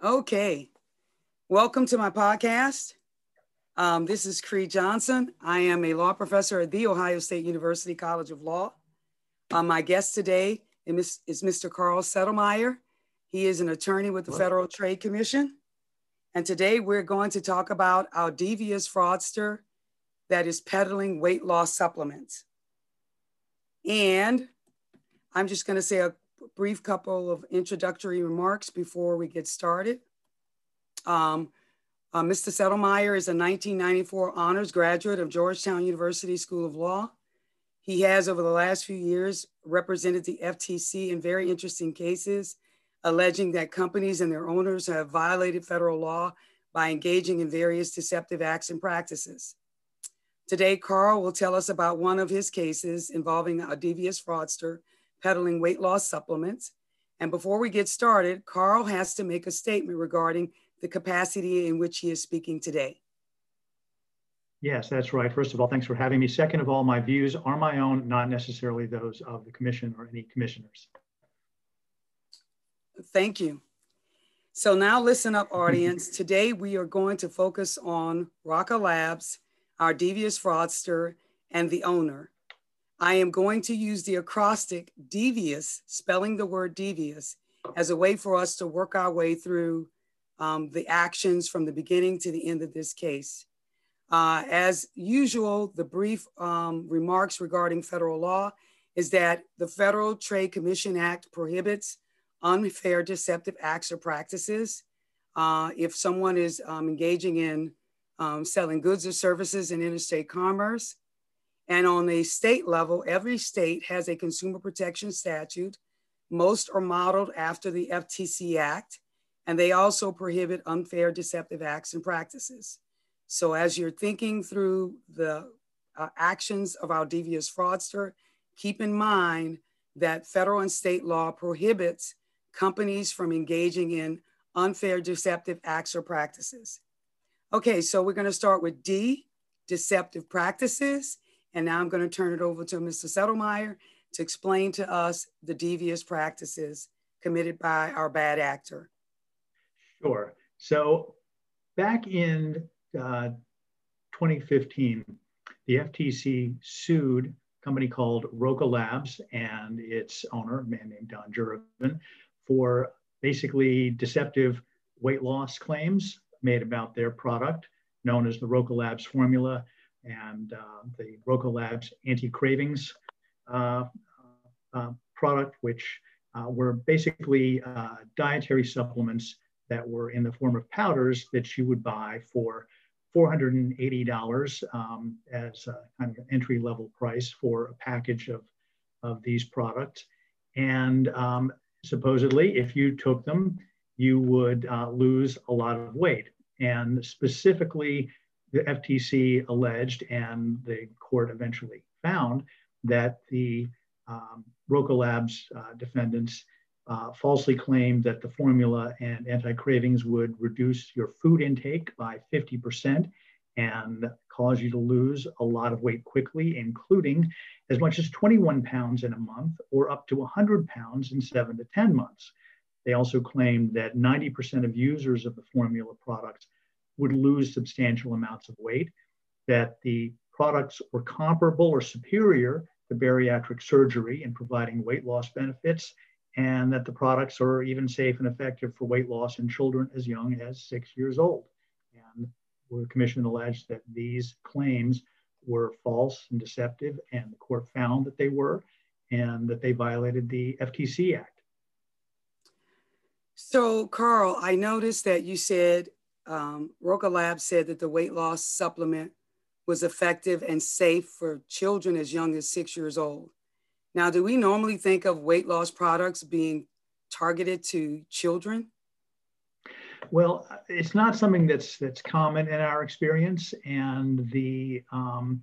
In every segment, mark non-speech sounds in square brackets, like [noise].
Okay. Welcome to my podcast. Um, this is Cree Johnson. I am a law professor at The Ohio State University College of Law. Uh, my guest today is Mr. Carl Settlemyer. He is an attorney with the Federal Trade Commission. And today we're going to talk about our devious fraudster that is peddling weight loss supplements. And I'm just going to say a brief couple of introductory remarks before we get started. Um, uh, Mr. Settlemyer is a 1994 honors graduate of Georgetown University School of Law. He has, over the last few years, represented the FTC in very interesting cases, alleging that companies and their owners have violated federal law by engaging in various deceptive acts and practices. Today, Carl will tell us about one of his cases involving a devious fraudster peddling weight loss supplements. And before we get started, Carl has to make a statement regarding the capacity in which he is speaking today. Yes, that's right. First of all, thanks for having me. Second of all, my views are my own, not necessarily those of the commission or any commissioners. Thank you. So now listen up, audience. [laughs] Today we are going to focus on Roca Labs, our devious fraudster, and the owner. I am going to use the acrostic devious, spelling the word devious, as a way for us to work our way through um, the actions from the beginning to the end of this case. Uh, as usual, the brief um, remarks regarding federal law is that the Federal Trade Commission Act prohibits unfair deceptive acts or practices. Uh, if someone is um, engaging in um, selling goods or services in interstate commerce, and on a state level, every state has a consumer protection statute. Most are modeled after the FTC Act, and they also prohibit unfair deceptive acts and practices. So as you're thinking through the uh, actions of our devious fraudster, keep in mind that federal and state law prohibits companies from engaging in unfair deceptive acts or practices. Okay, so we're gonna start with D, deceptive practices. And now I'm gonna turn it over to Mr. Settlemyer to explain to us the devious practices committed by our bad actor. Sure. So back in uh, 2015, the FTC sued a company called Roca Labs and its owner, a man named Don Juravin, for basically deceptive weight loss claims made about their product known as the Roca Labs formula and uh, the Roca Labs anti-cravings uh, uh, product, which were basically dietary supplements that were in the form of powders that you would buy for $480 um, as a kind of entry level price for a package of, of these products. And um, supposedly, if you took them, you would uh, lose a lot of weight. And specifically, the FTC alleged, and the court eventually found, that the um, Roca Labs uh, defendants uh, falsely claimed that the formula and anti-cravings would reduce your food intake by 50% and cause you to lose a lot of weight quickly, including as much as 21 pounds in a month or up to 100 pounds in seven to 10 months. They also claimed that 90% of users of the formula products would lose substantial amounts of weight, that the products were comparable or superior to bariatric surgery in providing weight loss benefits, and that the products are even safe and effective for weight loss in children as young as six years old. And the commission alleged that these claims were false and deceptive, and the court found that they were, and that they violated the FTC Act. So, Carl, I noticed that you said um, Roca Lab said that the weight loss supplement was effective and safe for children as young as six years old. Now, do we normally think of weight loss products being targeted to children? Well, it's not something that's that's common in our experience, and the um,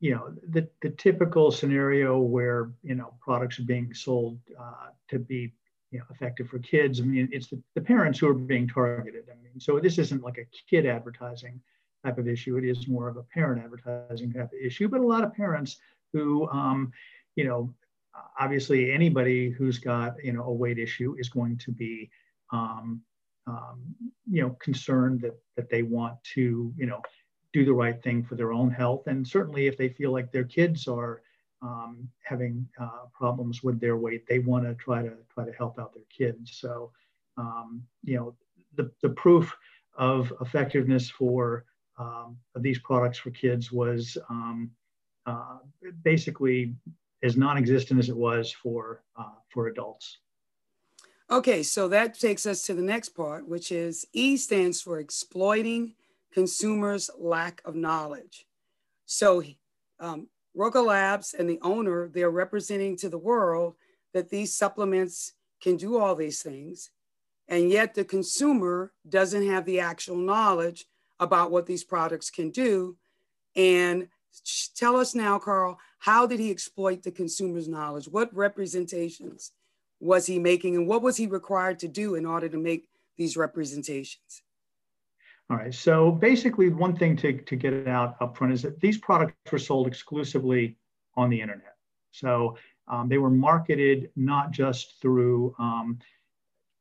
you know the the typical scenario where you know products are being sold uh, to be you know, effective for kids. I mean, it's the, the parents who are being targeted. I mean, so this isn't like a kid advertising type of issue. It is more of a parent advertising type of issue. But a lot of parents who, um, you know, obviously anybody who's got you know a weight issue is going to be um, um, you know, concerned that, that they want to, you know, do the right thing for their own health. And certainly if they feel like their kids are um, having uh, problems with their weight, they want to try to try to help out their kids. So, um, you know, the, the proof of effectiveness for um, these products for kids was um, uh, basically as non-existent as it was for uh, for adults. Okay, so that takes us to the next part, which is E stands for exploiting consumers' lack of knowledge. So um, Roca Labs and the owner, they're representing to the world that these supplements can do all these things. And yet the consumer doesn't have the actual knowledge about what these products can do. And tell us now, Carl, how did he exploit the consumer's knowledge? What representations was he making and what was he required to do in order to make these representations? All right, so basically one thing to, to get out upfront is that these products were sold exclusively on the internet. So um, they were marketed not just through um,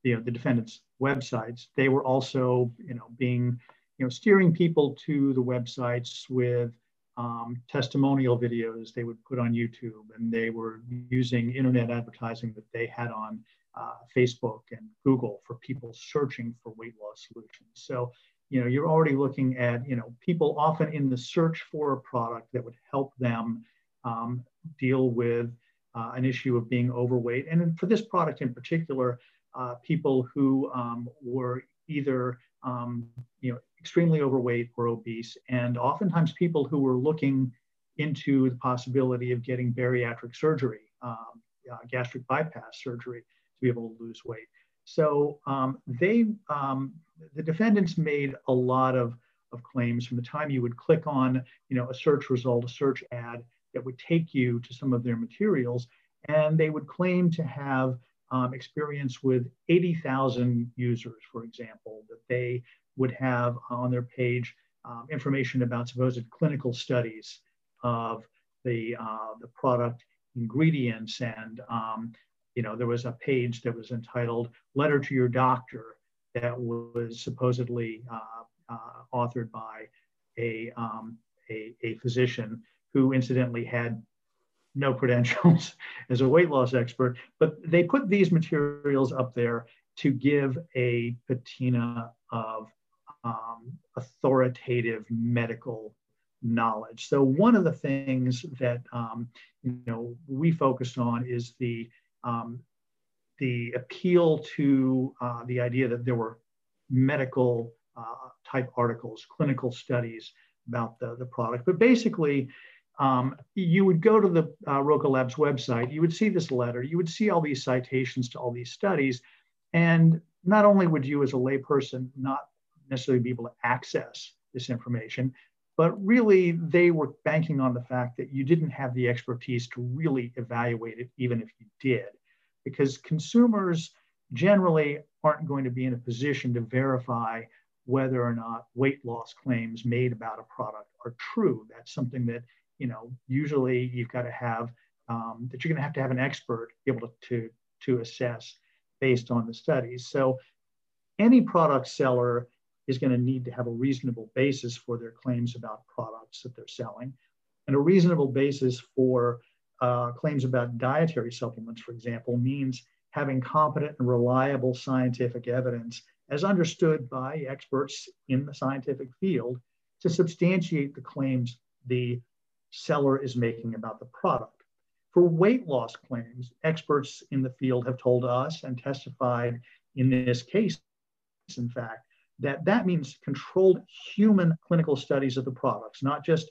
you know, the defendants' websites, they were also you know, being, you know, steering people to the websites with um, testimonial videos they would put on YouTube, and they were using internet advertising that they had on uh, Facebook and Google for people searching for weight loss solutions. So, you know, you're already looking at, you know, people often in the search for a product that would help them um, deal with uh, an issue of being overweight. And for this product in particular, uh, people who um, were either, um, you know, extremely overweight or obese, and oftentimes people who were looking into the possibility of getting bariatric surgery, um, uh, gastric bypass surgery to be able to lose weight. So um, they, um, the defendants made a lot of, of claims from the time you would click on, you know, a search result, a search ad that would take you to some of their materials, and they would claim to have um, experience with 80,000 users, for example, that they would have on their page um, information about supposed clinical studies of the, uh, the product ingredients. And, um, you know, there was a page that was entitled Letter to Your Doctor that was supposedly uh, uh, authored by a, um, a, a physician who incidentally had no credentials [laughs] as a weight loss expert, but they put these materials up there to give a patina of um, authoritative medical knowledge. So one of the things that um, you know we focused on is the um, the appeal to uh, the idea that there were medical uh, type articles, clinical studies about the, the product. But basically, um, you would go to the uh, Roca Labs website, you would see this letter, you would see all these citations to all these studies, and not only would you as a layperson not necessarily be able to access this information, but really they were banking on the fact that you didn't have the expertise to really evaluate it, even if you did, because consumers generally aren't going to be in a position to verify whether or not weight loss claims made about a product are true. That's something that, you know, usually you've got to have, um, that you're going to have to have an expert be able to, to, to assess based on the studies. So any product seller is going to need to have a reasonable basis for their claims about products that they're selling. And a reasonable basis for uh, claims about dietary supplements, for example, means having competent and reliable scientific evidence as understood by experts in the scientific field to substantiate the claims the seller is making about the product. For weight loss claims, experts in the field have told us and testified in this case, in fact, that that means controlled human clinical studies of the products, not just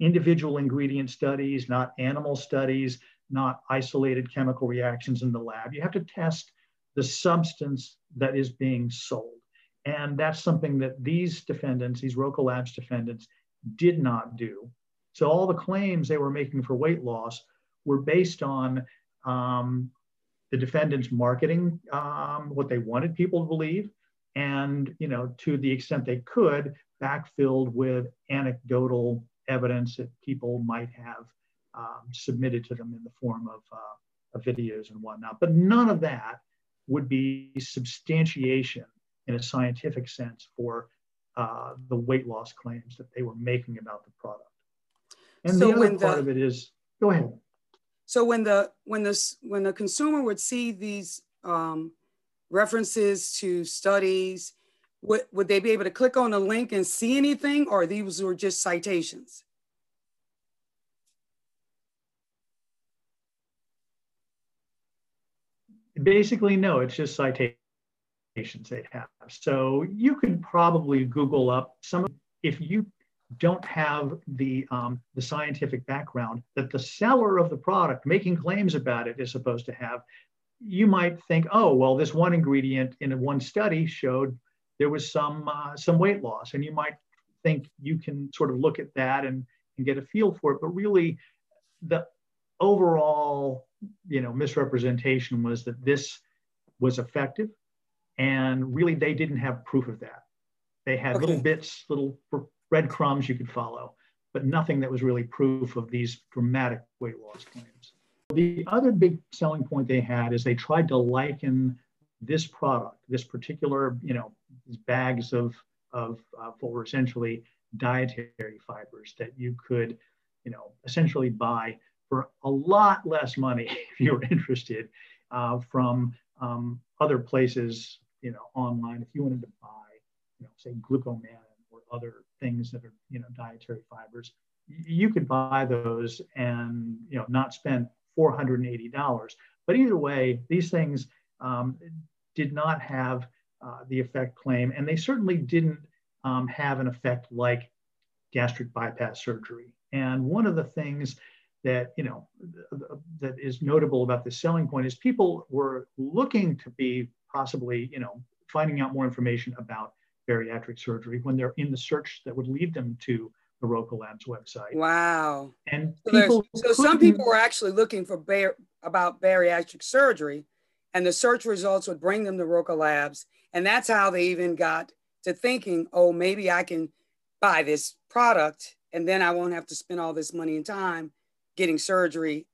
individual ingredient studies, not animal studies, not isolated chemical reactions in the lab. You have to test the substance that is being sold. And that's something that these defendants, these Roca Labs defendants, did not do. So all the claims they were making for weight loss were based on um, the defendants' marketing, um, what they wanted people to believe, and you know to the extent they could backfilled with anecdotal evidence that people might have um, submitted to them in the form of, uh, of videos and whatnot but none of that would be substantiation in a scientific sense for uh, the weight loss claims that they were making about the product. And so the other part the, of it is, go ahead. So when the when this when the consumer would see these um, references to studies, would, would they be able to click on a link and see anything, or these were just citations? Basically, no, it's just citations they'd have. So you could probably Google up some, if you don't have the, um, the scientific background that the seller of the product making claims about it is supposed to have, you might think, oh, well, this one ingredient in one study showed there was some, uh, some weight loss. And you might think you can sort of look at that and, and get a feel for it. But really, the overall you know, misrepresentation was that this was effective. And really, they didn't have proof of that. They had okay. little bits, little breadcrumbs you could follow, but nothing that was really proof of these dramatic weight loss claims. The other big selling point they had is they tried to liken this product, this particular, you know, these bags of, of uh, what were essentially dietary fibers that you could, you know, essentially buy for a lot less money [laughs] if you're interested uh, from um, other places, you know, online. If you wanted to buy, you know, say glucomannan or other things that are, you know, dietary fibers, you could buy those and, you know, not spend $480. But either way, these things um, did not have uh, the effect claim, and they certainly didn't um, have an effect like gastric bypass surgery. And one of the things that you know that is notable about the selling point is people were looking to be possibly you know finding out more information about bariatric surgery when they're in the search that would lead them to the Roca Labs website. Wow. And so, so some people were actually looking for bar- about bariatric surgery, and the search results would bring them to Roca Labs, and that's how they even got to thinking, oh, maybe I can buy this product, and then I won't have to spend all this money and time getting surgery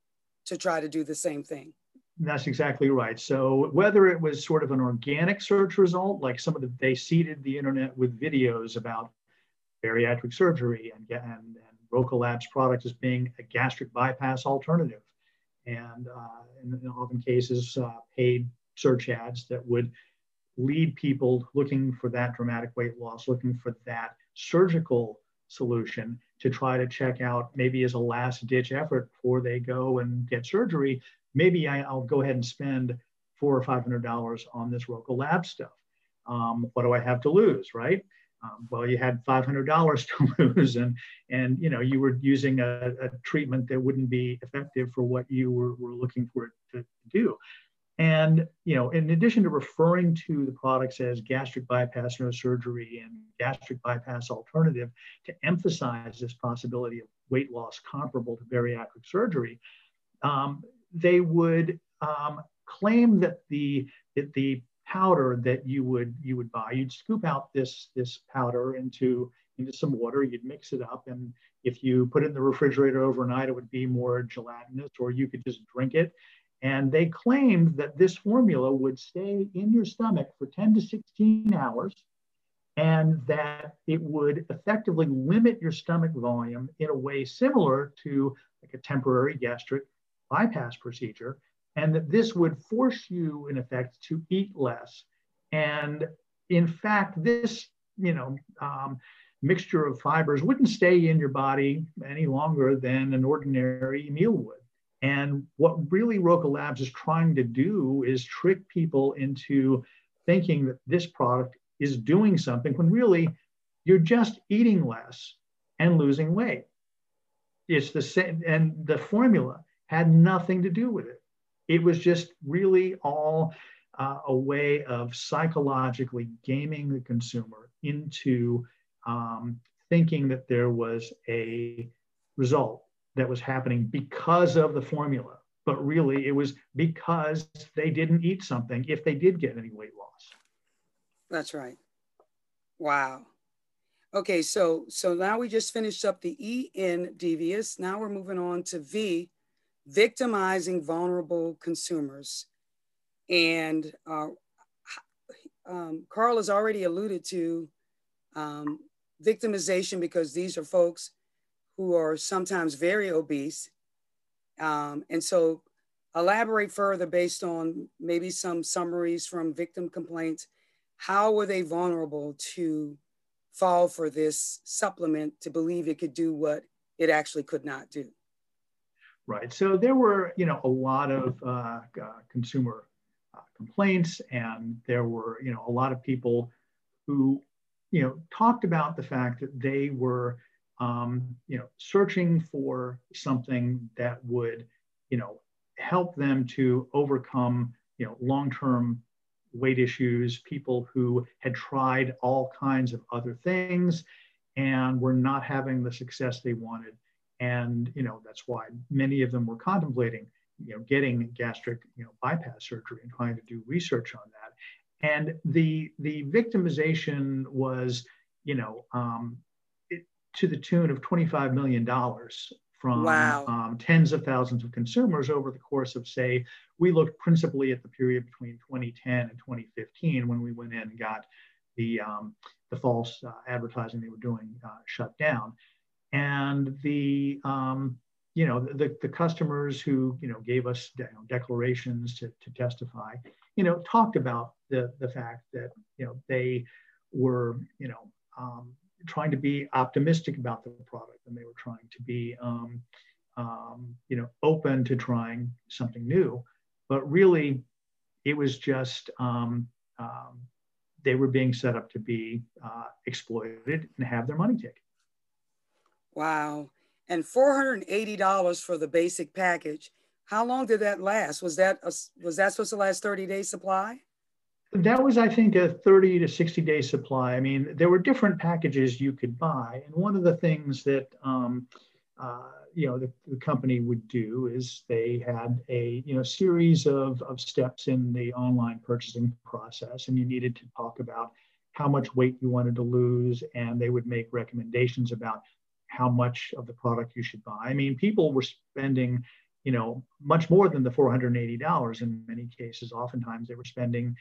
to try to do the same thing. That's exactly right. So whether it was sort of an organic search result, like some of the, they seeded the internet with videos about bariatric surgery and, and, and Roca Labs product as being a gastric bypass alternative. And uh, in, in, often cases, uh, paid search ads that would lead people looking for that dramatic weight loss, looking for that surgical solution to try to check out maybe as a last ditch effort before they go and get surgery. Maybe I, will go ahead and spend four or five hundred dollars on this Roca Lab stuff. Um, what do I have to lose, right? Um, well, you had five hundred dollars [laughs] to lose, and and you know you were using a, a, treatment that wouldn't be effective for what you were, were looking for it to do. And you know, in addition to referring to the products as gastric bypass no surgery and gastric bypass alternative to emphasize this possibility of weight loss comparable to bariatric surgery, um, they would um, claim that the that the powder that you would you would buy, you'd scoop out this this powder into into some water, you'd mix it up, and if you put it in the refrigerator overnight, it would be more gelatinous, or you could just drink it and they claimed that this formula would stay in your stomach for 10 to 16 hours and that it would effectively limit your stomach volume in a way similar to like a temporary gastric bypass procedure and that this would force you in effect to eat less. And in fact this you know um, mixture of fibers wouldn't stay in your body any longer than an ordinary meal would and what really Roca Labs is trying to do is trick people into thinking that this product is doing something when really you're just eating less and losing weight. It's the same, and the formula had nothing to do with it. It was just really all uh, a way of psychologically gaming the consumer into um, thinking that there was a result that was happening because of the formula, but really it was because they didn't eat something if they did get any weight loss. That's right. Wow. Okay, so so now we just finished up the E in devious. Now we're moving on to V, victimizing vulnerable consumers. And uh, um, Carl has already alluded to um, victimization because these are folks who are sometimes very obese. Um, and so elaborate further based on maybe some summaries from victim complaints. How were they vulnerable to fall for this supplement to believe it could do what it actually could not do? Right. So there were, you know, a lot of uh, uh, consumer uh, complaints, and there were, you know, a lot of people who, you know, talked about the fact that they were, um, you know, searching for something that would, you know, help them to overcome, you know, long-term weight issues. People who had tried all kinds of other things and were not having the success they wanted and you know that's why many of them were contemplating you know getting gastric you know bypass surgery and trying to do research on that and the the victimization was you know um, to the tune of 25 million dollars from wow. um, tens of thousands of consumers over the course of say we looked principally at the period between 2010 and 2015 when we went in and got the um, the false uh, advertising they were doing uh, shut down and the um, you know the, the customers who you know gave us de- declarations to, to testify you know talked about the the fact that you know they were you know um, trying to be optimistic about the product and they were trying to be um, um, you know open to trying something new but really it was just um, um, they were being set up to be uh, exploited and have their money taken Wow. And $480 for the basic package. How long did that last? Was that a, was that supposed to last 30 days supply? That was, I think, a 30 to 60 day supply. I mean, there were different packages you could buy. And one of the things that, um, uh, you know, the, the, company would do is they had a, you know, series of, of steps in the online purchasing process. And you needed to talk about how much weight you wanted to lose. And they would make recommendations about how much of the product you should buy. I mean, people were spending, you know, much more than the $480 in many cases. Oftentimes they were spending,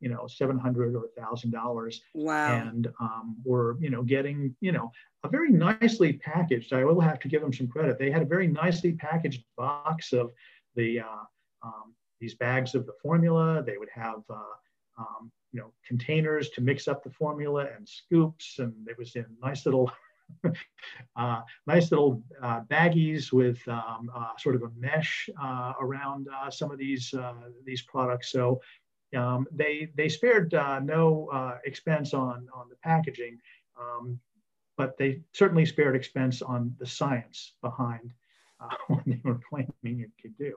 you know, 700 or $1,000. Wow. And um, were, you know, getting, you know, a very nicely packaged, I will have to give them some credit. They had a very nicely packaged box of the, uh, um, these bags of the formula. They would have, uh, um, you know, containers to mix up the formula and scoops. And it was in nice little [laughs] uh, nice little uh, baggies with um, uh, sort of a mesh uh, around uh, some of these uh, these products. So um, they they spared no expense on on the packaging, um, but they certainly spared expense on the science behind [laughs] what they were claiming it could do.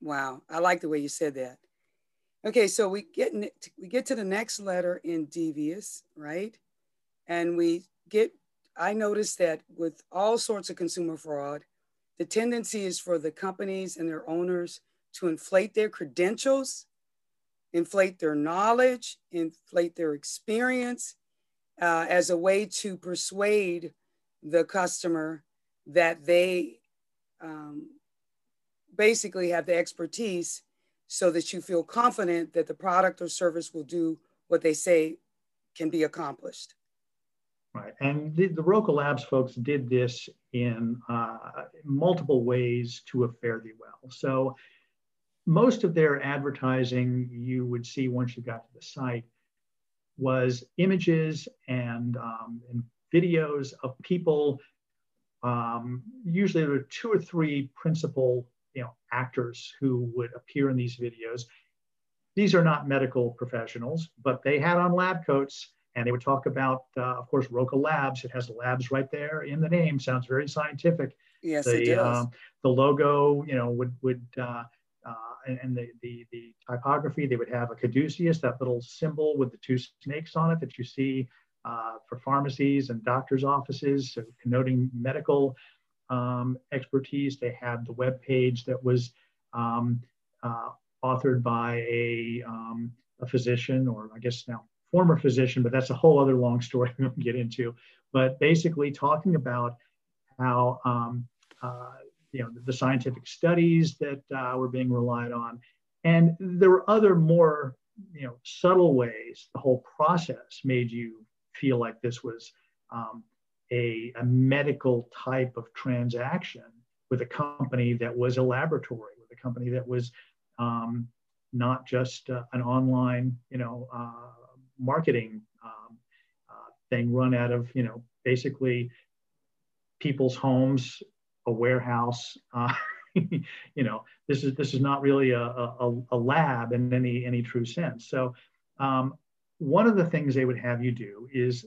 Wow, I like the way you said that. Okay, so we get we get to the next letter in devious, right? And we get I noticed that with all sorts of consumer fraud, the tendency is for the companies and their owners to inflate their credentials, inflate their knowledge, inflate their experience uh, as a way to persuade the customer that they um, basically have the expertise so that you feel confident that the product or service will do what they say can be accomplished. Right, and the, the Roca Labs folks did this in uh, multiple ways to a fairly well. So most of their advertising you would see once you got to the site was images and, um, and videos of people. Um, usually there were two or three principal you know, actors who would appear in these videos. These are not medical professionals, but they had on lab coats and they would talk about, uh, of course, Roca Labs. It has labs right there in the name. Sounds very scientific. Yes, the, it does. Um, the logo, you know, would would uh, uh, and, and the, the the typography. They would have a caduceus, that little symbol with the two snakes on it that you see uh, for pharmacies and doctors' offices, so connoting medical um, expertise. They had the web page that was um, uh, authored by a um, a physician, or I guess now former physician, but that's a whole other long story [laughs] we won't get into. But basically, talking about how um, uh, you know the scientific studies that uh, were being relied on, and there were other more you know, subtle ways, the whole process made you feel like this was um, a, a medical type of transaction with a company that was a laboratory, with a company that was um, not just uh, an online, you know, uh, marketing um, uh, thing run out of, you know, basically people's homes, a warehouse. Uh, [laughs] you know, this is this is not really a, a, a, lab in any any true sense. So, um, one of the things they would have you do is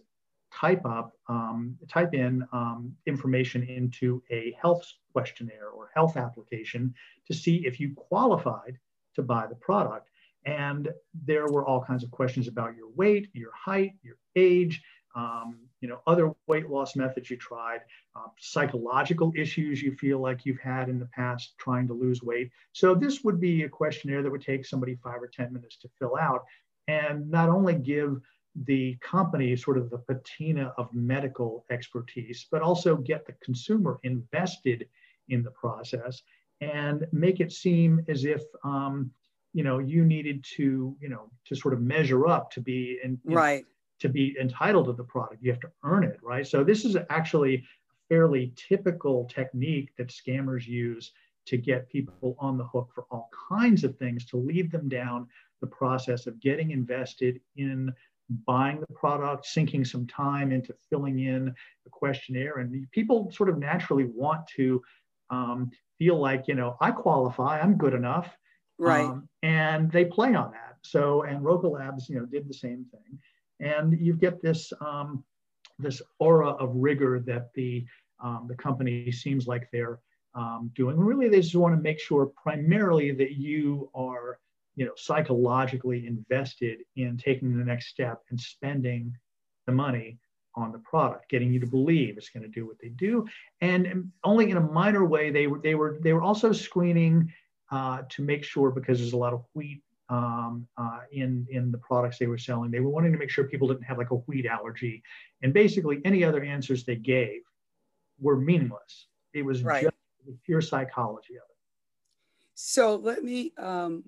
type up, um, type in um, information into a health questionnaire or health application to see if you qualified to buy the product. And there were all kinds of questions about your weight, your height, your age, um, you know, other weight loss methods you tried, uh, psychological issues you feel like you've had in the past trying to lose weight. So this would be a questionnaire that would take somebody five or 10 minutes to fill out and not only give the company sort of the patina of medical expertise, but also get the consumer invested in the process and make it seem as if um, you know you needed to you know to sort of measure up to be in, right to be entitled to the product you have to earn it right so this is actually a fairly typical technique that scammers use to get people on the hook for all kinds of things to lead them down the process of getting invested in buying the product, sinking some time into filling in the questionnaire. And people sort of naturally want to um, feel like, you know, I qualify, I'm good enough. Right. Um, and they play on that. So, and Roca Labs, you know, did the same thing. And you get this, um, this aura of rigor that the, um, the company seems like they're um, doing. Really, they just want to make sure primarily that you are you know, psychologically invested in taking the next step and spending the money on the product, getting you to believe it's going to do what they do, and only in a minor way. They were they were they were also screening uh, to make sure because there's a lot of wheat um, uh, in in the products they were selling. They were wanting to make sure people didn't have like a wheat allergy, and basically any other answers they gave were meaningless. It was right. just pure psychology of it. So let me um,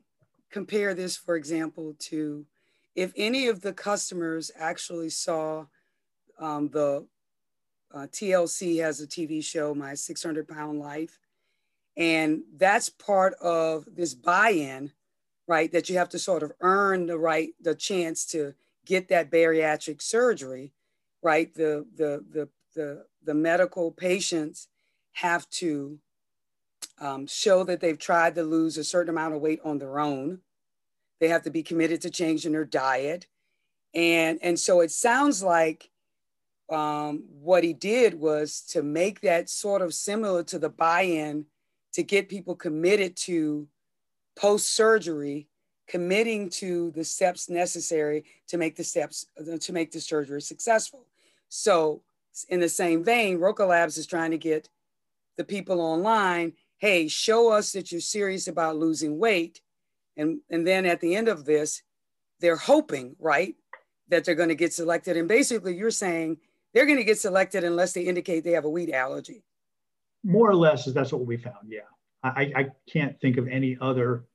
compare this, for example, to if any of the customers actually saw um, the uh, TLC has a TV show, My 600 Pound Life, and that's part of this buy-in, right? That you have to sort of earn the right, the chance to get that bariatric surgery, right? The the the the the medical patients have to um, show that they've tried to lose a certain amount of weight on their own. They have to be committed to changing their diet. And, and so it sounds like um, what he did was to make that sort of similar to the buy in to get people committed to post surgery, committing to the steps necessary to make the steps to make the surgery successful. So, in the same vein, Roca Labs is trying to get the people online hey, show us that you're serious about losing weight. And, and then at the end of this, they're hoping, right, that they're going to get selected. And basically, you're saying they're going to get selected unless they indicate they have a wheat allergy. More or less, is that's what we found. Yeah. I, I can't think of any other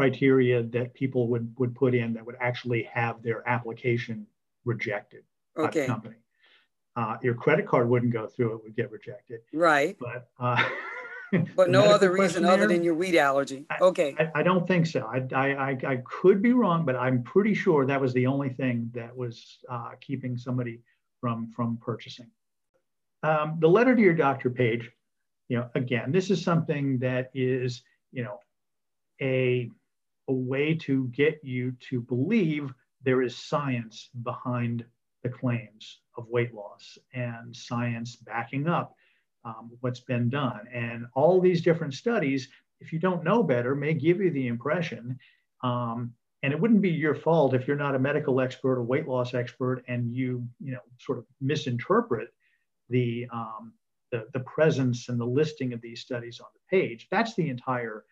criteria that people would, would put in that would actually have their application rejected okay. by the company. Uh, your credit card wouldn't go through, it would get rejected. Right. But uh, [laughs] But no other reason other than your wheat allergy. Okay. I, I don't think so. I, I, I, could be wrong, but I'm pretty sure that was the only thing that was uh, keeping somebody from, from purchasing. Um, the letter to your doctor page, you know, again, this is something that is, you know, a, a way to get you to believe there is science behind the claims of weight loss and science backing up um, what's been done. And all these different studies, if you don't know better, may give you the impression, um, and it wouldn't be your fault if you're not a medical expert or weight loss expert and you, you know, sort of misinterpret the, um, the, the presence and the listing of these studies on the page. That's the entire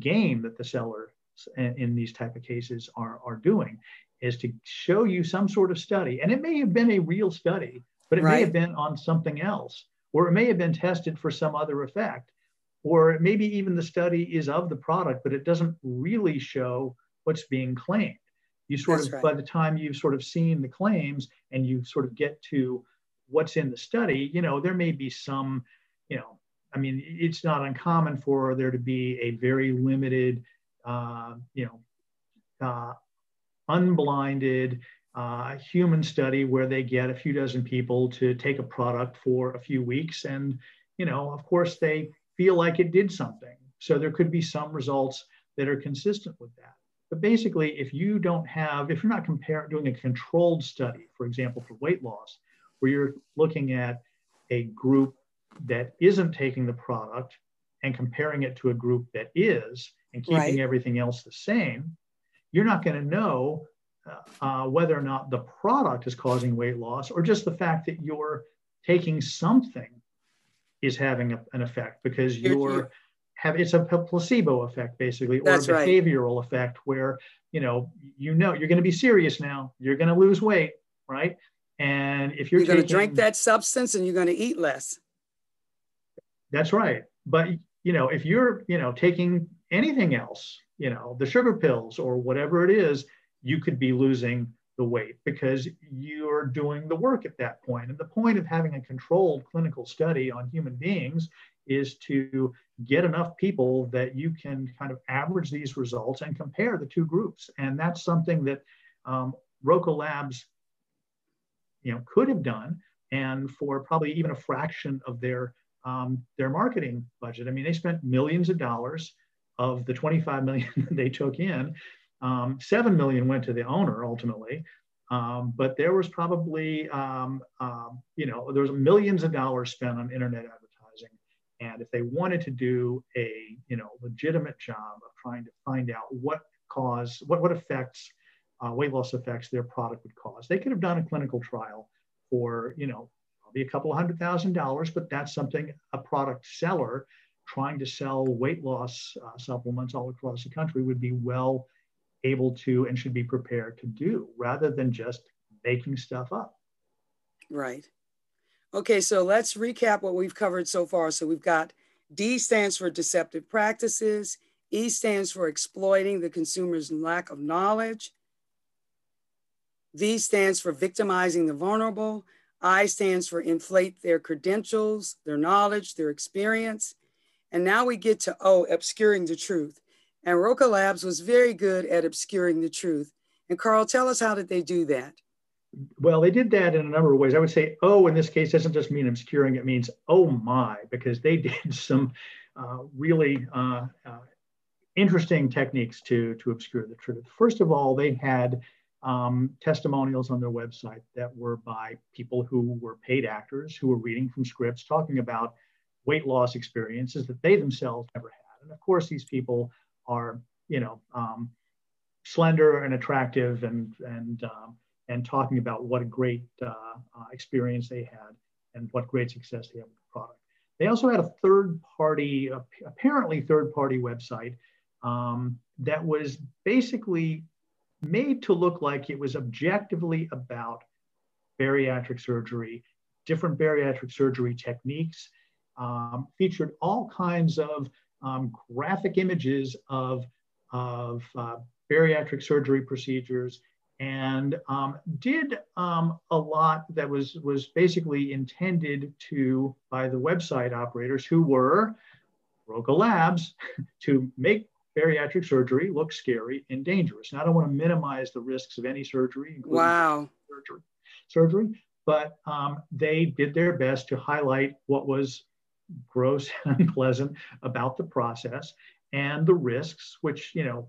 game that the seller in these type of cases are, are doing is to show you some sort of study. And it may have been a real study, but it right. may have been on something else or it may have been tested for some other effect, or maybe even the study is of the product, but it doesn't really show what's being claimed. You sort That's of, right. by the time you've sort of seen the claims and you sort of get to what's in the study, you know, there may be some, you know, I mean, it's not uncommon for there to be a very limited, uh, you know, uh, unblinded uh, human study where they get a few dozen people to take a product for a few weeks. And, you know, of course, they feel like it did something. So there could be some results that are consistent with that. But basically, if you don't have, if you're not comparing, doing a controlled study, for example, for weight loss, where you're looking at a group that isn't taking the product and comparing it to a group that is and keeping right. everything else the same, you're not going to know uh, uh, whether or not the product is causing weight loss or just the fact that you're taking something is having a, an effect because you're have it's a placebo effect basically or a behavioral right. effect where you know you know you're going to be serious now you're going to lose weight right and if you're, you're going to drink that substance and you're going to eat less that's right but you know if you're you know taking anything else you know the sugar pills or whatever it is you could be losing the weight because you're doing the work at that point and the point of having a controlled clinical study on human beings is to get enough people that you can kind of average these results and compare the two groups. And that's something that um, Roca Labs, you know, could have done, and for probably even a fraction of their um, their marketing budget. I mean, they spent millions of dollars of the 25 million [laughs] they took in. Um, Seven million went to the owner ultimately, um, but there was probably, um, um, you know, there was millions of dollars spent on internet advertising and if they wanted to do a you know legitimate job of trying to find out what cause, what, what effects, uh, weight loss effects their product would cause, they could have done a clinical trial for, you know, probably a couple hundred thousand dollars, but that's something a product seller trying to sell weight loss uh, supplements all across the country would be well able to and should be prepared to do rather than just making stuff up. Right. Okay, so let's recap what we've covered so far. So we've got D stands for deceptive practices, E stands for exploiting the consumer's lack of knowledge, V stands for victimizing the vulnerable, I stands for inflate their credentials, their knowledge, their experience. And now we get to O, obscuring the truth. And Roca Labs was very good at obscuring the truth. And Carl, tell us how did they do that? Well, they did that in a number of ways. I would say, oh, in this case, doesn't just mean obscuring, it means, oh my, because they [laughs] did some uh, really uh, uh, interesting techniques to, to obscure the truth. First of all, they had um, testimonials on their website that were by people who were paid actors who were reading from scripts talking about weight loss experiences that they themselves never had. And of course, these people are, you know, um, slender and attractive and, and um, and talking about what a great uh, uh, experience they had and what great success they had with the product. They also had a third party, apparently third party website um, that was basically made to look like it was objectively about bariatric surgery, different bariatric surgery techniques, um, featured all kinds of um, graphic images of, of uh, bariatric surgery procedures and um, did um, a lot that was was basically intended to by the website operators who were Roca Labs [laughs] to make bariatric surgery looks scary and dangerous. Now I don't want to minimize the risks of any surgery, including wow. surgery, surgery, but um, they did their best to highlight what was gross and [laughs] unpleasant about the process and the risks, which you know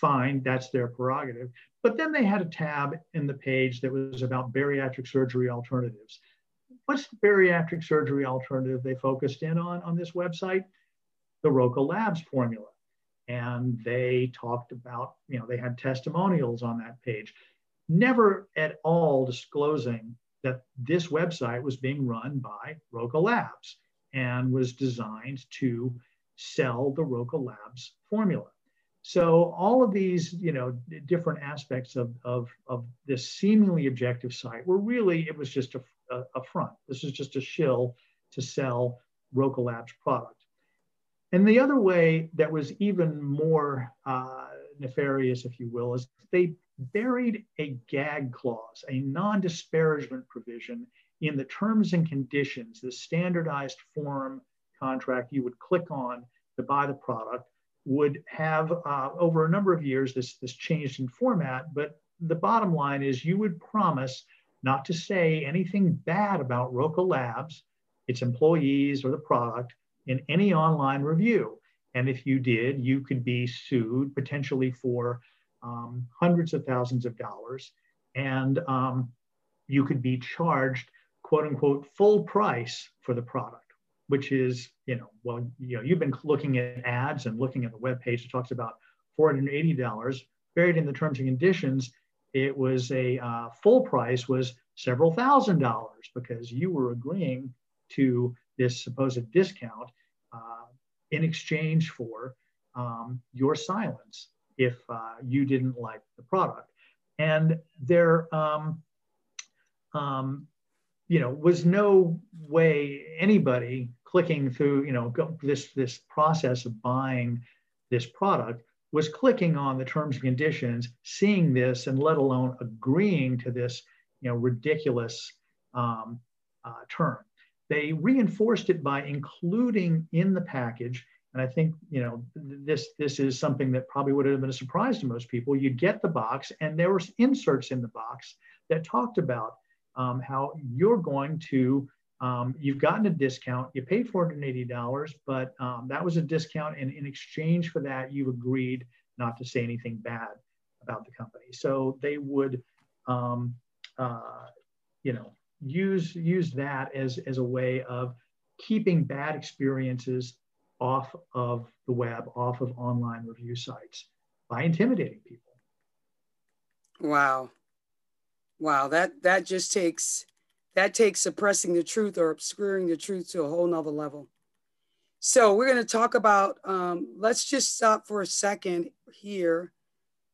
fine, that's their prerogative. But then they had a tab in the page that was about bariatric surgery alternatives. What's the bariatric surgery alternative they focused in on on this website? The Roca Labs formula. And they talked about, you know, they had testimonials on that page, never at all disclosing that this website was being run by Roca Labs and was designed to sell the Roca Labs formula. So all of these, you know, different aspects of, of, of this seemingly objective site were really, it was just a, a, front. This is just a shill to sell Roca Labs product. And the other way that was even more uh, nefarious, if you will, is they buried a gag clause, a non disparagement provision in the terms and conditions, the standardized form contract you would click on to buy the product would have uh, over a number of years this, this changed in format. But the bottom line is you would promise not to say anything bad about Roca Labs, its employees, or the product in any online review. And if you did, you could be sued potentially for um, hundreds of thousands of dollars. And um, you could be charged, quote unquote, full price for the product which is, you know, well, you know, you've been looking at ads and looking at the web page that talks about $480 buried in the terms and conditions. It was a uh, full price was several thousand dollars because you were agreeing to this supposed discount uh, in exchange for um, your silence if uh, you didn't like the product. And there, um, um, you know, was no way anybody clicking through, you know, this this process of buying this product was clicking on the terms and conditions, seeing this, and let alone agreeing to this, you know, ridiculous um, uh, term. They reinforced it by including in the package, and I think you know this this is something that probably would have been a surprise to most people. You get the box, and there were inserts in the box that talked about um, how you're going to, um, you've gotten a discount, you paid $480, but um, that was a discount. And in exchange for that, you agreed not to say anything bad about the company. So they would, um, uh, you know, use, use that as, as a way of keeping bad experiences off of the web, off of online review sites by intimidating people. Wow. Wow, that that just takes that takes suppressing the truth or obscuring the truth to a whole nother level. So we're going to talk about. Um, let's just stop for a second here,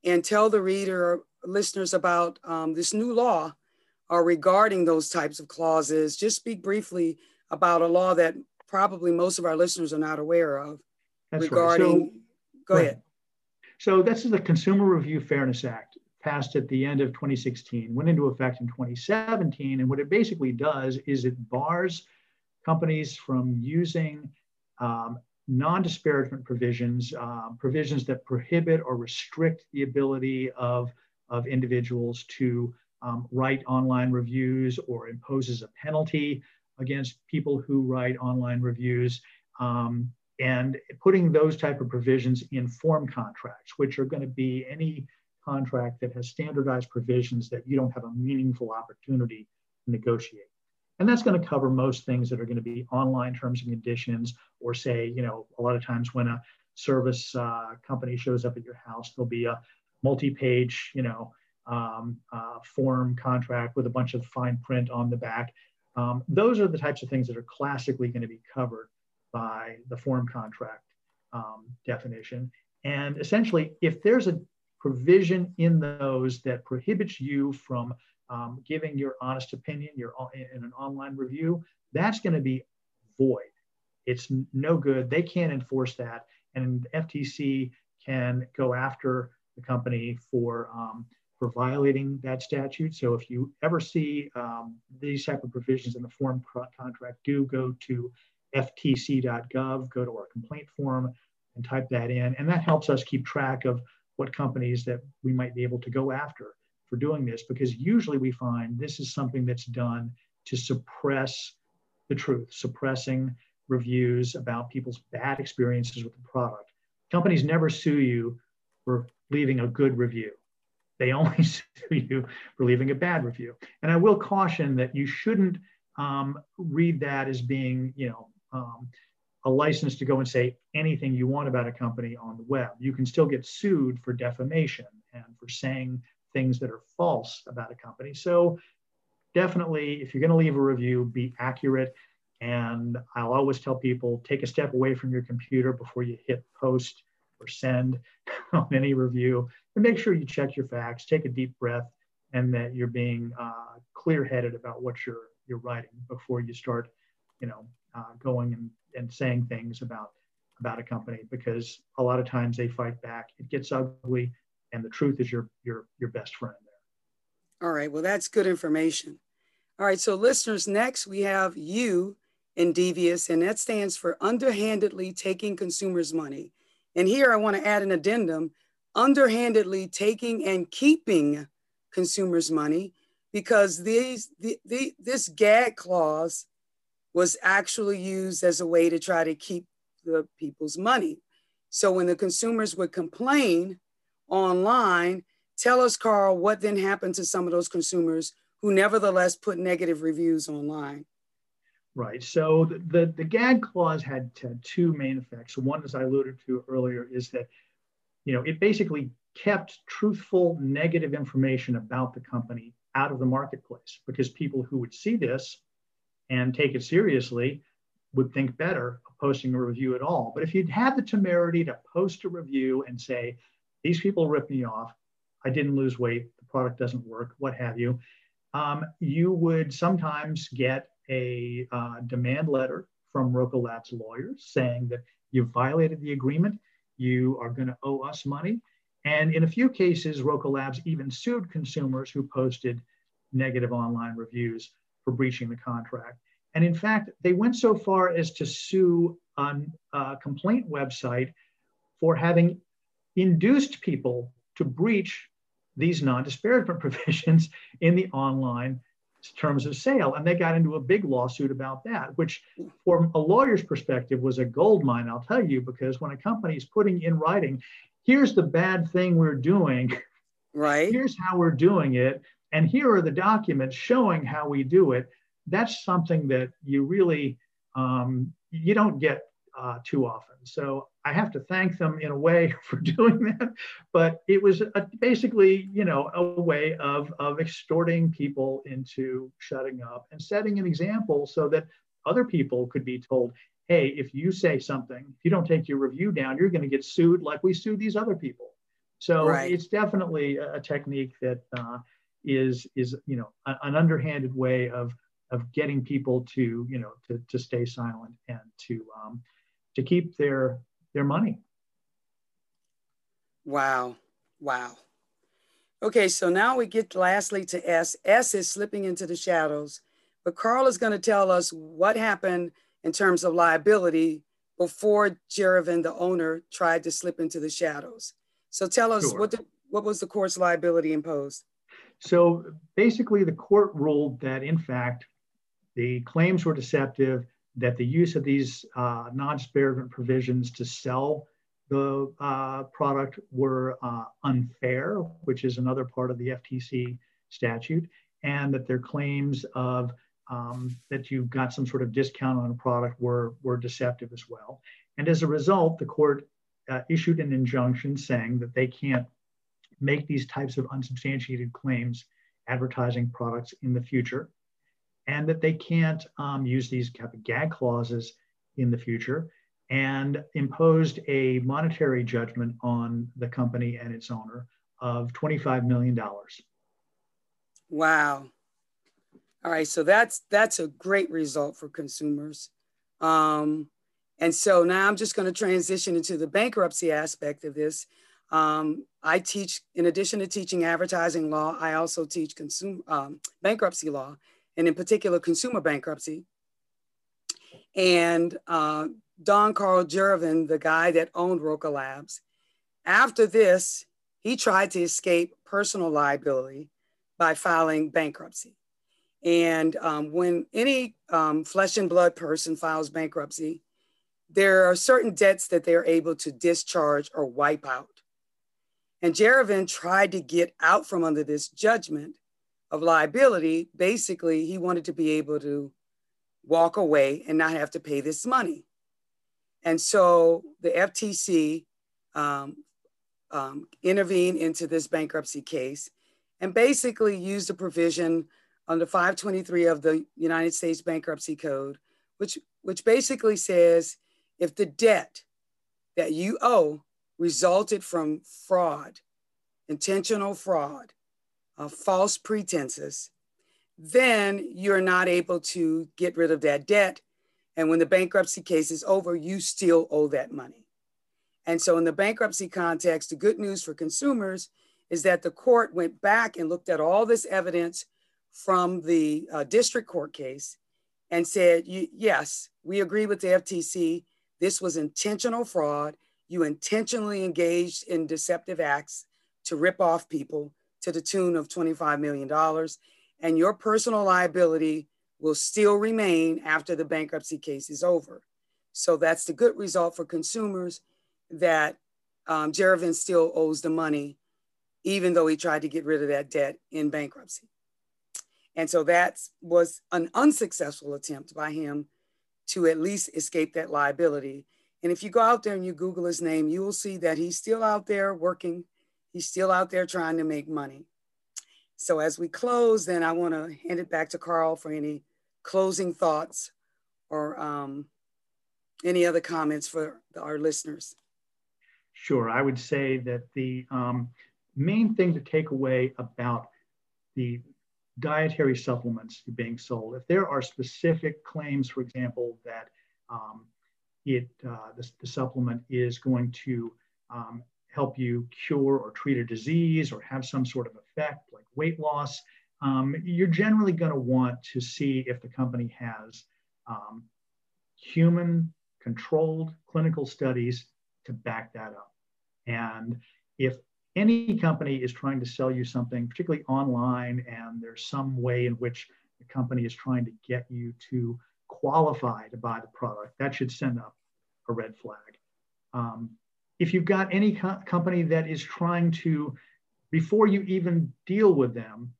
and tell the reader listeners about um, this new law uh, regarding those types of clauses. Just speak briefly about a law that probably most of our listeners are not aware of that's regarding. Right. So, go right. ahead. So this is the Consumer Review Fairness Act passed at the end of 2016, went into effect in 2017. And what it basically does is it bars companies from using um, non disparagement provisions, uh, provisions that prohibit or restrict the ability of, of individuals to um, write online reviews or imposes a penalty against people who write online reviews. Um, and putting those type of provisions in form contracts, which are going to be any contract that has standardized provisions that you don't have a meaningful opportunity to negotiate. And that's going to cover most things that are going to be online terms and conditions, or say, you know, a lot of times when a service uh, company shows up at your house, there'll be a multi-page, you know, um, uh, form contract with a bunch of fine print on the back. Um, those are the types of things that are classically going to be covered by the form contract um, definition. And essentially, if there's a provision in those that prohibits you from um, giving your honest opinion your, in an online review, that's going to be void. It's no good. They can't enforce that. And FTC can go after the company for, um, for violating that statute. So if you ever see um, these type of provisions in the form contract, do go to ftc.gov, go to our complaint form and type that in. And that helps us keep track of what companies that we might be able to go after for doing this, because usually we find this is something that's done to suppress the truth, suppressing reviews about people's bad experiences with the product. Companies never sue you for leaving a good review. They only [laughs] sue you for leaving a bad review. And I will caution that you shouldn't um, read that as being, you know, um, a license to go and say anything you want about a company on the web. You can still get sued for defamation and for saying things that are false about a company. So definitely, if you're going to leave a review, be accurate. And I'll always tell people take a step away from your computer before you hit post or send [laughs] on any review and make sure you check your facts, take a deep breath, and that you're being uh, clear headed about what you're, you're writing before you start, you know, uh, going and and saying things about about a company because a lot of times they fight back. It gets ugly, and the truth is your your your best friend there. All right. Well, that's good information. All right. So, listeners, next we have you in devious, and that stands for underhandedly taking consumers' money. And here I want to add an addendum underhandedly taking and keeping consumers' money because these the, the, this gag clause was actually used as a way to try to keep the people's money. So when the consumers would complain online, tell us, Carl, what then happened to some of those consumers who nevertheless put negative reviews online? Right. So the, the, the gag clause had, had two main effects. One, as I alluded to earlier, is that you know it basically kept truthful negative information about the company out of the marketplace because people who would see this and take it seriously would think better of posting a review at all. But if you'd had the temerity to post a review and say, these people ripped me off, I didn't lose weight, the product doesn't work, what have you, um, you would sometimes get a uh, demand letter from Roca Labs lawyers saying that you violated the agreement, you are going to owe us money. And in a few cases, Roca Labs even sued consumers who posted negative online reviews for breaching the contract. And in fact, they went so far as to sue on a complaint website for having induced people to breach these non-disparagement [laughs] provisions in the online terms of sale. And they got into a big lawsuit about that, which from a lawyer's perspective was a gold mine, I'll tell you, because when a company is putting in writing, here's the bad thing we're doing. Right. Here's how we're doing it. And here are the documents showing how we do it. That's something that you really um, you don't get uh, too often. So I have to thank them in a way [laughs] for doing that. But it was a, basically, you know, a way of, of extorting people into shutting up and setting an example so that other people could be told, hey, if you say something, if you don't take your review down, you're going to get sued like we sued these other people. So right. it's definitely a, technique that uh, is is you know an underhanded way of of getting people to you know to, to stay silent and to um, to keep their their money. Wow. Wow. Okay, so now we get lastly to S. S is slipping into the shadows, but Carl is going to tell us what happened in terms of liability before Juravin, the owner, tried to slip into the shadows. So tell us sure. what, the, what was the court's liability imposed? So basically, the court ruled that in fact the claims were deceptive that the use of these uh, non-disparagement provisions to sell the uh, product were uh, unfair, which is another part of the FTC statute, and that their claims of um, that you got some sort of discount on a product were, were deceptive as well. And as a result, the court uh, issued an injunction saying that they can't make these types of unsubstantiated claims advertising products in the future and that they can't um, use these gag clauses in the future and imposed a monetary judgment on the company and its owner of $25 million. Wow. All right, so that's that's a great result for consumers. Um, and so now I'm just going to transition into the bankruptcy aspect of this. Um, I teach, in addition to teaching advertising law, I also teach consumer um, bankruptcy law and in particular consumer bankruptcy. And uh, Don Carl Juravin, the guy that owned Roca Labs, after this, he tried to escape personal liability by filing bankruptcy. And um, when any um, flesh and blood person files bankruptcy, there are certain debts that they're able to discharge or wipe out. And Juravin tried to get out from under this judgment of liability, basically, he wanted to be able to walk away and not have to pay this money. And so the FTC um, um, intervened into this bankruptcy case and basically used a provision under 523 of the United States Bankruptcy Code, which, which basically says if the debt that you owe resulted from fraud, intentional fraud, uh, false pretenses, then you're not able to get rid of that debt. And when the bankruptcy case is over, you still owe that money. And so, in the bankruptcy context, the good news for consumers is that the court went back and looked at all this evidence from the uh, district court case and said, yes, we agree with the FTC. This was intentional fraud. You intentionally engaged in deceptive acts to rip off people to the tune of $25 million. And your personal liability will still remain after the bankruptcy case is over. So that's the good result for consumers that um, still owes the money, even though he tried to get rid of that debt in bankruptcy. And so that was an unsuccessful attempt by him to at least escape that liability. And if you go out there and you Google his name, you will see that he's still out there working. He's still out there trying to make money. So as we close, then I want to hand it back to Carl for any closing thoughts or um, any other comments for our listeners. Sure. I would say that the um, main thing to take away about the dietary supplements being sold, if there are specific claims, for example, that um, it uh, the, the, supplement is going to um, help you cure or treat a disease or have some sort of effect like weight loss, um, you're generally going to want to see if the company has um, human controlled clinical studies to back that up. And if any company is trying to sell you something, particularly online, and there's some way in which the company is trying to get you to qualify to buy the product, that should send up a red flag. Um, if you've got any co- company that is trying to, before you even deal with them,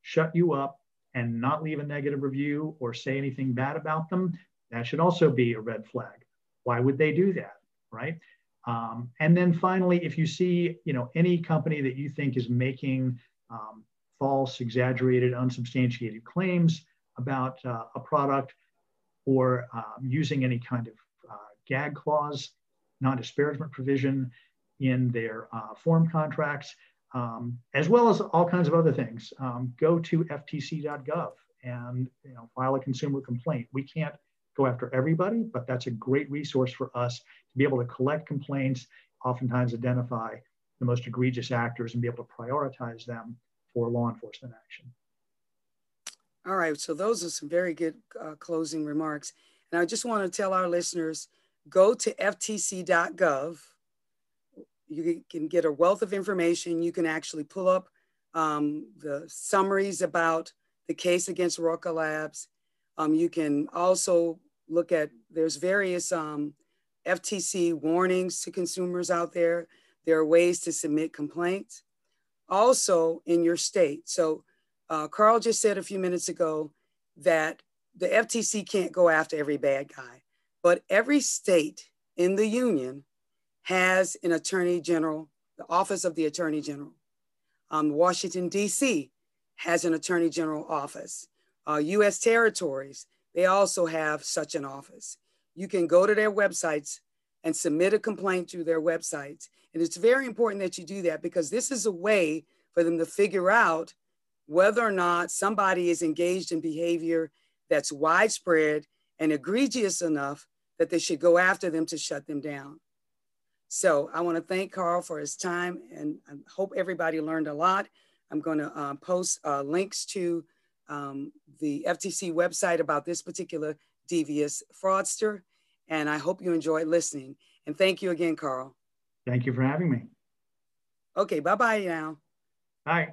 shut you up and not leave a negative review or say anything bad about them, that should also be a red flag. Why would they do that, right? Um, and then finally, if you see, you know, any company that you think is making um, false, exaggerated, unsubstantiated claims about uh, a product or um, using any kind of uh, gag clause, non-disparagement provision in their uh, form contracts, um, as well as all kinds of other things, um, go to ftc.gov and you know, file a consumer complaint. We can't go after everybody, but that's a great resource for us to be able to collect complaints, oftentimes identify the most egregious actors and be able to prioritize them for law enforcement action. All right, so those are some very good uh, closing remarks. And I just want to tell our listeners go to ftc.gov. You can get a wealth of information. You can actually pull up um, the summaries about the case against Roca Labs. Um, you can also look at, there's various um, FTC warnings to consumers out there. There are ways to submit complaints. Also in your state. So uh, Carl just said a few minutes ago that the FTC can't go after every bad guy, but every state in the union has an attorney general, the office of the attorney general. Um, Washington, D.C. has an attorney general office. Uh, US territories they also have such an office. You can go to their websites and submit a complaint through their websites. And it's very important that you do that because this is a way for them to figure out whether or not somebody is engaged in behavior that's widespread and egregious enough that they should go after them to shut them down. So I want to thank Carl for his time and I hope everybody learned a lot. I'm going to uh, post uh, links to um, the FTC website about this particular devious fraudster. And I hope you enjoyed listening. And thank you again, Carl. Thank you for having me. Okay, bye bye now. Bye.